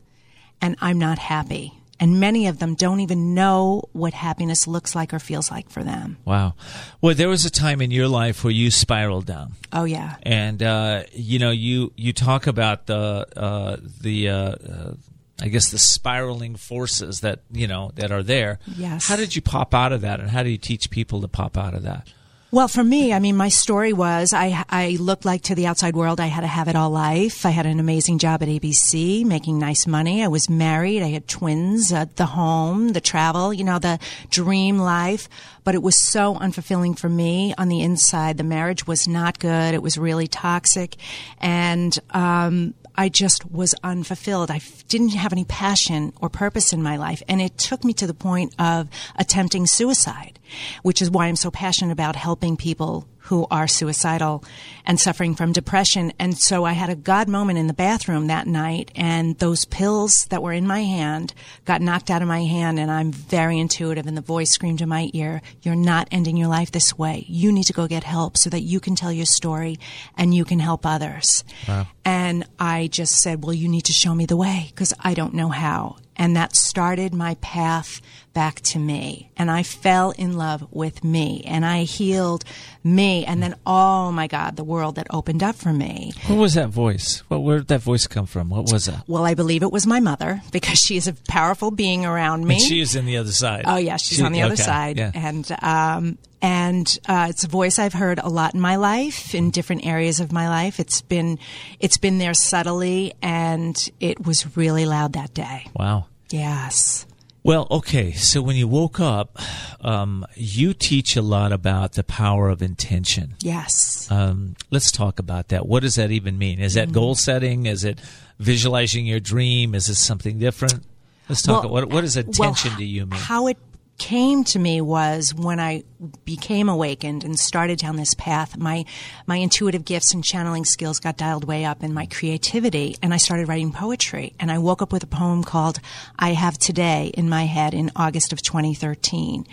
and I'm not happy and many of them don't even know what happiness looks like or feels like for them. Wow. Well, there was a time in your life where you spiraled down. Oh yeah. And uh, you know, you you talk about the uh, the uh, uh I guess the spiraling forces that you know that are there. Yes. How did you pop out of that, and how do you teach people to pop out of that? Well, for me, I mean, my story was I, I looked like to the outside world I had a have it all life. I had an amazing job at ABC, making nice money. I was married. I had twins, the home, the travel, you know, the dream life. But it was so unfulfilling for me on the inside. The marriage was not good. It was really toxic. And, um, I just was unfulfilled. I didn't have any passion or purpose in my life. And it took me to the point of attempting suicide, which is why I'm so passionate about helping people who are suicidal and suffering from depression. And so I had a God moment in the bathroom that night and those pills that were in my hand got knocked out of my hand and I'm very intuitive and the voice screamed in my ear, you're not ending your life this way. You need to go get help so that you can tell your story and you can help others. Wow. And I just said, well, you need to show me the way because I don't know how. And that started my path back to me. And I fell in love with me and I healed me. And then, oh my God, the world that opened up for me. What was that voice? What, where did that voice come from? What was that? Well, I believe it was my mother because she is a powerful being around me. And she is in the other side. Oh, yeah, she's she, on the other okay, side. Yeah. And, um, and uh, it's a voice I've heard a lot in my life, in different areas of my life. It's been, it's been there subtly, and it was really loud that day. Wow. Yes. Well, okay. So when you woke up, um, you teach a lot about the power of intention. Yes. Um, let's talk about that. What does that even mean? Is that Mm. goal setting? Is it visualizing your dream? Is it something different? Let's talk. Well, what, what does well, intention to you mean? How it came to me was when I became awakened and started down this path. My my intuitive gifts and channeling skills got dialed way up, and my creativity, and I started writing poetry. And I woke up with a poem called "I Have Today" in my head in August of 2013.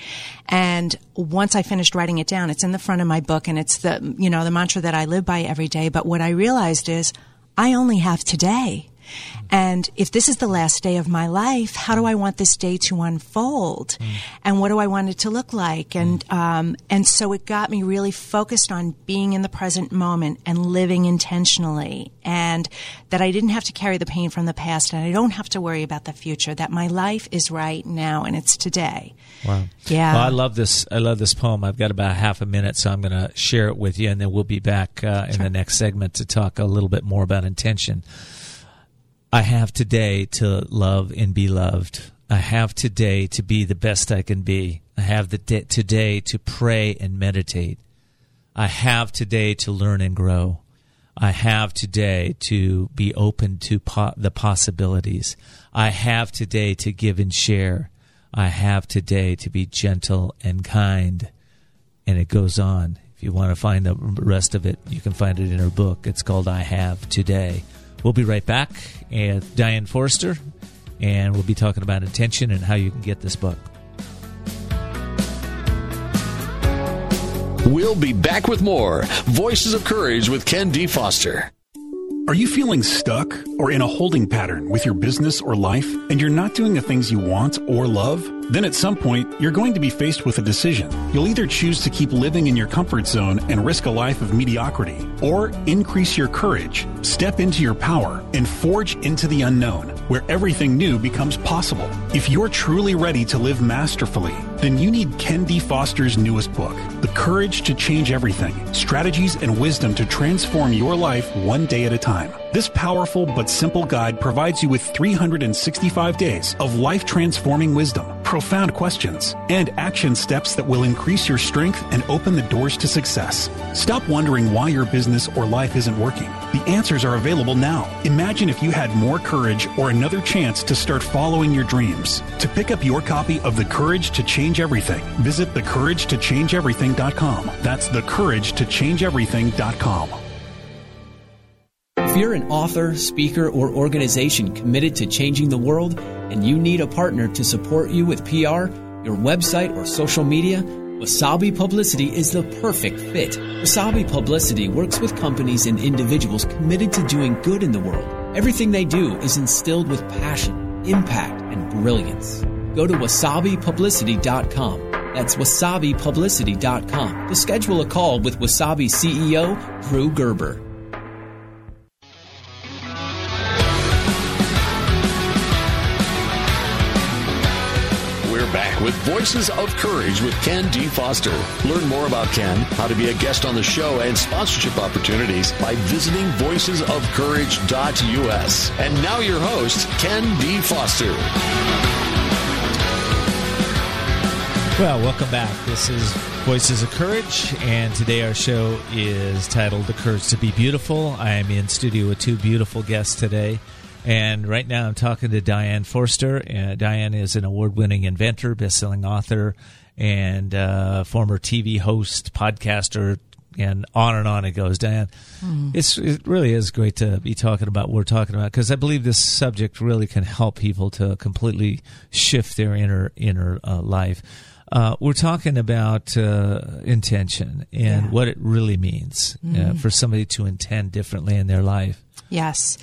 And once I finished writing it down, it's in the front of my book, and it's the you know the mantra that I live by every day. But what I realized is, I only have today. And if this is the last day of my life, how do I want this day to unfold? And what do I want it to look like? And um, and so it got me really focused on being in the present moment and living intentionally, and that I didn't have to carry the pain from the past, and I don't have to worry about the future. That my life is right now, and it's today. Wow. Yeah. Well, I love this. I love this poem. I've got about half a minute, so I'm going to share it with you, and then we'll be back uh, in the next segment to talk a little bit more about intention. I have today to love and be loved. I have today to be the best I can be. I have the de- today to pray and meditate. I have today to learn and grow. I have today to be open to po- the possibilities. I have today to give and share. I have today to be gentle and kind. And it goes on. If you want to find the rest of it, you can find it in her book. It's called I Have Today. We'll be right back with Diane Forrester, and we'll be talking about intention and how you can get this book. We'll be back with more Voices of Courage with Ken D. Foster. Are you feeling stuck or in a holding pattern with your business or life and you're not doing the things you want or love? Then at some point, you're going to be faced with a decision. You'll either choose to keep living in your comfort zone and risk a life of mediocrity, or increase your courage, step into your power, and forge into the unknown, where everything new becomes possible. If you're truly ready to live masterfully, then you need Ken D. Foster's newest book, The Courage to Change Everything Strategies and Wisdom to Transform Your Life One Day at a Time. This powerful but simple guide provides you with 365 days of life transforming wisdom, profound questions, and action steps that will increase your strength and open the doors to success. Stop wondering why your business or life isn't working. The answers are available now. Imagine if you had more courage or another chance to start following your dreams. To pick up your copy of The Courage to Change Everything, visit thecouragetochangeeverything.com. That's thecouragetochangeeverything.com. If you're an author, speaker, or organization committed to changing the world and you need a partner to support you with PR, your website, or social media, Wasabi Publicity is the perfect fit. Wasabi Publicity works with companies and individuals committed to doing good in the world. Everything they do is instilled with passion, impact, and brilliance. Go to wasabipublicity.com. That's wasabipublicity.com to schedule a call with Wasabi CEO Drew Gerber. With Voices of Courage with Ken D. Foster. Learn more about Ken, how to be a guest on the show, and sponsorship opportunities by visiting voicesofcourage.us. And now your host, Ken D. Foster. Well, welcome back. This is Voices of Courage, and today our show is titled The Courage to Be Beautiful. I am in studio with two beautiful guests today. And right now I'm talking to Diane Forster. Uh, Diane is an award winning inventor, best selling author, and uh, former TV host, podcaster, and on and on it goes. Diane, it's, it really is great to be talking about what we're talking about because I believe this subject really can help people to completely shift their inner, inner uh, life. Uh, we're talking about uh, intention and Yeah. what it really means uh, for somebody to intend differently in their life. Yes.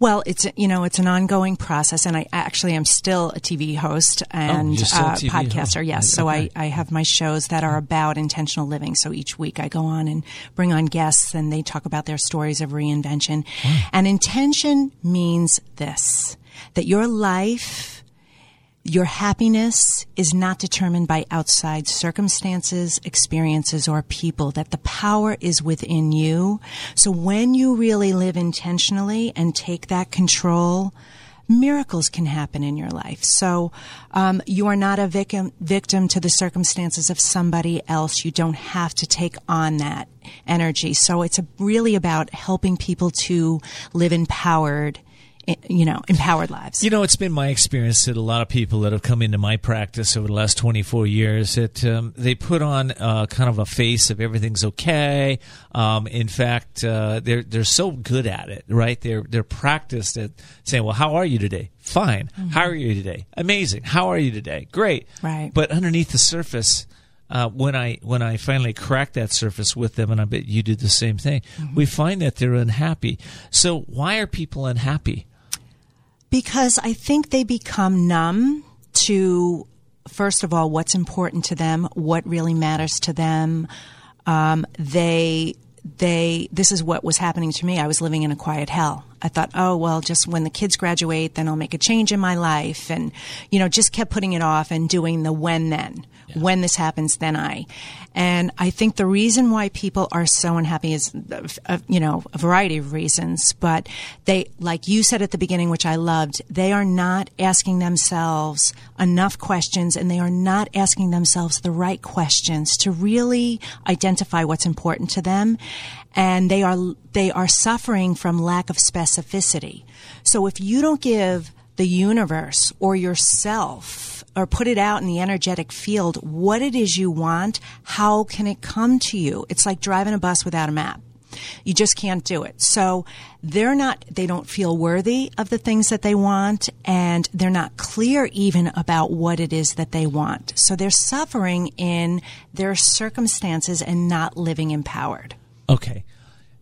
Well, it's you know it's an ongoing process, and I actually am still a TV host and Oh, you're still a uh, TV podcaster. host. Yes, so I, I have my shows that are about intentional living. So each week I go on and bring on guests, and they talk about their stories of reinvention. And intention means this: that your life your happiness is not determined by outside circumstances, experiences, or people, that the power is within you. So when you really live intentionally and take that control, miracles can happen in your life. So um, you are not a victim victim to the circumstances of somebody else. You don't have to take on that energy. So it's a, really about helping people to live empowered you know, empowered lives. You know, it's been my experience that a lot of people that have come into my practice over the last 24 years that um, they put on uh, kind of a face of everything's okay. Um, in fact, uh, they're they're so good at it, right? They're they're practiced at saying, "Well, how are you today? Fine. Mm-hmm. How are you today? Amazing. How are you today? Great. Right. But underneath the surface. Uh, when I when I finally crack that surface with them, and I bet you did the same thing, mm-hmm. we find that they're unhappy. So why are people unhappy? Because I think they become numb to, first of all, what's important to them, what really matters to them. Um, they, they, this is what was happening to me. I was living in a quiet hell. I thought, oh, well, just when the kids graduate, then I'll make a change in my life. And, you know, just kept putting it off and doing the when then. Yeah. When this happens, then I. And I think the reason why people are so unhappy is, uh, you know, a variety of reasons. But they, like you said at the beginning, which I loved, they are not asking themselves enough questions and they are not asking themselves the right questions to really identify what's important to them. And they are, they are suffering from lack of specificity. So if you don't give the universe or yourself or put it out in the energetic field what it is you want, how can it come to you? It's like driving a bus without a map. You just can't do it. So they're not, they don't feel worthy of the things that they want and they're not clear even about what it is that they want. So they're suffering in their circumstances and not living empowered. Okay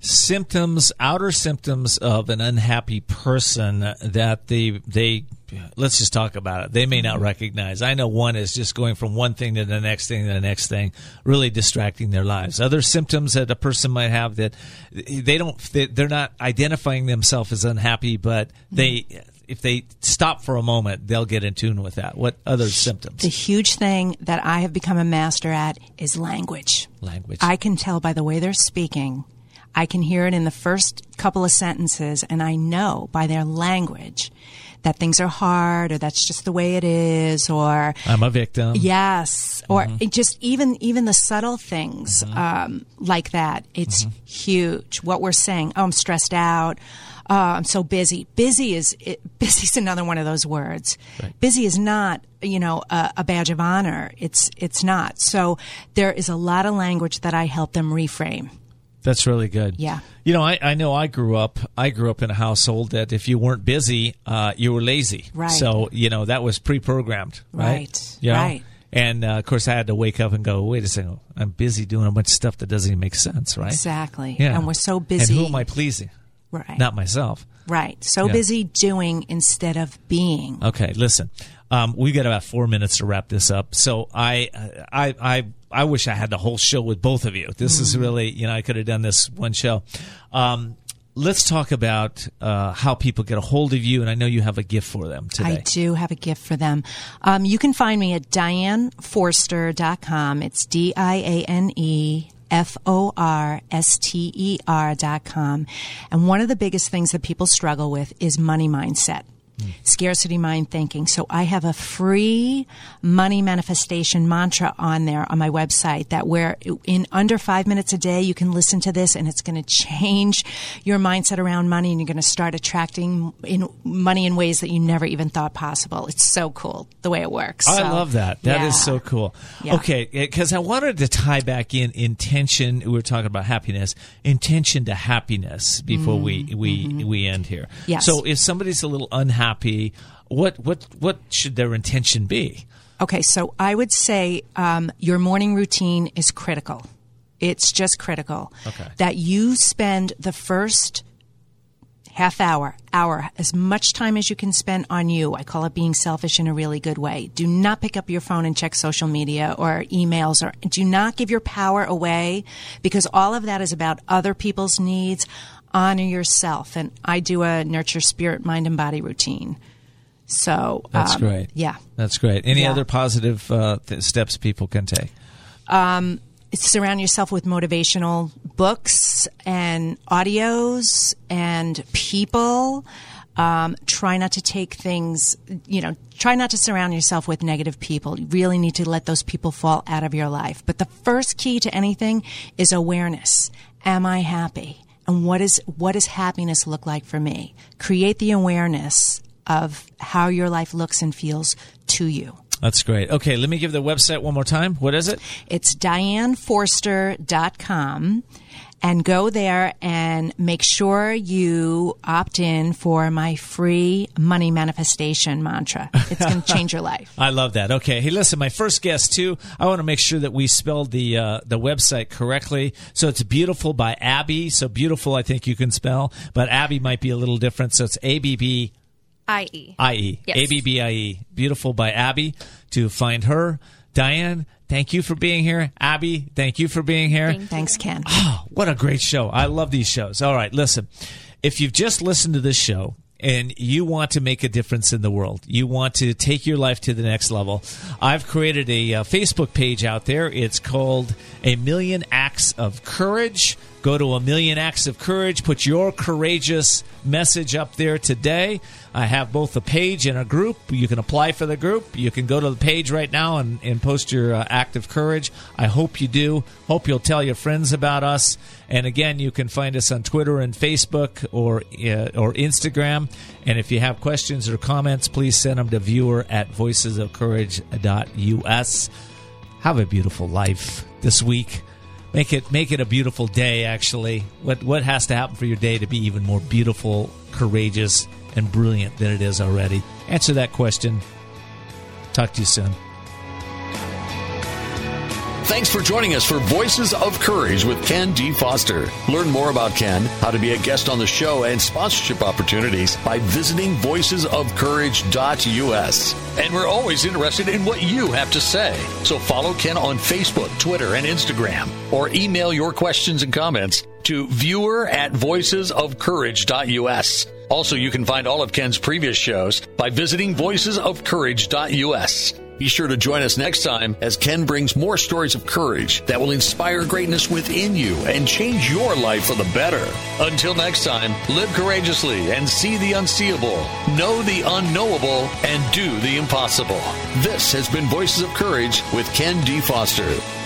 symptoms, outer symptoms of an unhappy person that they they let's just talk about it. They may not mm-hmm. recognize. I know one is just going from one thing to the next thing to the next thing, really distracting their lives. Other symptoms that a person might have that they don't they're not identifying themselves as unhappy, but they if they stop for a moment, they'll get in tune with that. What other symptoms? The huge thing that I have become a master at is language. Language. I can tell by the way they're speaking I can hear it in the first couple of sentences and I know by their language that things are hard or that's just the way it is or I'm a victim. Yes. Or mm-hmm. just even, even the subtle things, mm-hmm. um, like that. It's mm-hmm. huge. What we're saying. Oh, I'm stressed out. Oh, I'm so busy. Busy is, it, busy is another one of those words. Right. Busy is not, you know, a, a badge of honor. It's, it's not. So there is a lot of language that I help them reframe. That's really good. Yeah. You know, I, I know I grew up. I grew up in a household that if you weren't busy, uh, you were lazy. Right. So you know that was pre-programmed. Right. Right. You know? right. And uh, of course, I had to wake up and go, wait a second, I'm busy doing a bunch of stuff that doesn't even make sense, right? Exactly. Yeah. And we're so busy. And who am I pleasing? Right. Not myself. Right. So yeah. busy doing instead of being. Okay. Listen, um, we got about four minutes to wrap this up. So I, I, I I wish I had the whole show with both of you. This mm. is really, you know, I could have done this one show. Um, let's talk about uh, how people get a hold of you. And I know you have a gift for them today. I do have a gift for them. Um, you can find me at dianeforster.com. It's D I A N E F O R S T E R dot com. And one of the biggest things that people struggle with is money mindset scarcity mind thinking. So I have a free money manifestation mantra on there on my website that where in under five minutes a day, you can listen to this and it's going to change your mindset around money and you're going to start attracting in money in ways that you never even thought possible. It's so cool the way it works. I so, love that. That yeah. is so cool. Yeah. Okay. Because I wanted to tie back in intention. We were talking about happiness, intention to happiness before mm we, we, mm-hmm. we end here. Yes. So if somebody's a little unhappy, happy, what what what should their intention be? Okay, so I would say um, your morning routine is critical. It's just critical okay. that you spend the first half hour, hour, as much time as you can spend on you. I call it being selfish in a really good way. Do not pick up your phone and check social media or emails or do not give your power away because all of that is about other people's needs honor yourself. And I do a nurture spirit, mind, and body routine. So that's um, great. Yeah, that's great. Any yeah. other positive uh, th- steps people can take? Um, surround yourself with motivational books and audios and people. Um, try not to take things, you know, try not to surround yourself with negative people. You really need to let those people fall out of your life. But the first key to anything is awareness. Am I happy? And what is, what does happiness look like for me? Create the awareness of how your life looks and feels to you. That's great. Okay, let me give the website one more time. What is it? It's dianeforster.com and go there and make sure you opt in for my free money manifestation mantra. It's going to change your life. I love that. Okay, hey, listen, my first guest too. I want to make sure that we spelled the uh, the website correctly. So it's beautiful by Abbie. So beautiful, I think you can spell, but Abbie might be a little different. So it's A B B I E. I E. Yes. A B B I E. Beautiful by Abbie. To find her, Diane. Thank you for being here. Abbie, thank you for being here. Thanks, Ken. Oh, what a great show. I love these shows. All right, listen. If you've just listened to this show and you want to make a difference in the world, you want to take your life to the next level, I've created a uh, Facebook page out there. It's called A Million Acts of Courage. Go to A Million Acts of Courage, put your courageous message up there today. I have both a page and a group. You can apply for the group. You can go to the page right now and, and post your uh, act of courage. I hope you do. Hope you'll tell your friends about us. And again, you can find us on Twitter and Facebook or uh, or Instagram. And if you have questions or comments, please send them to viewer at voicesofcourage.us. Have a beautiful life this week. Make it make it a beautiful day. Actually, what what has to happen for your day to be even more beautiful, courageous, and brilliant than it is already? Answer that question. Talk to you soon. Thanks for joining us for Voices of Courage with Ken D. Foster. Learn more about Ken, how to be a guest on the show, and sponsorship opportunities by visiting voicesofcourage.us. And we're always interested in what you have to say. So follow Ken on Facebook, Twitter, and Instagram, or email your questions and comments to viewer at voicesofcourage.us. Also, you can find all of Ken's previous shows by visiting voicesofcourage.us. Be sure to join us next time as Ken brings more stories of courage that will inspire greatness within you and change your life for the better. Until next time, live courageously and see the unseeable, know the unknowable, and do the impossible. This has been Voices of Courage with Ken D. Foster.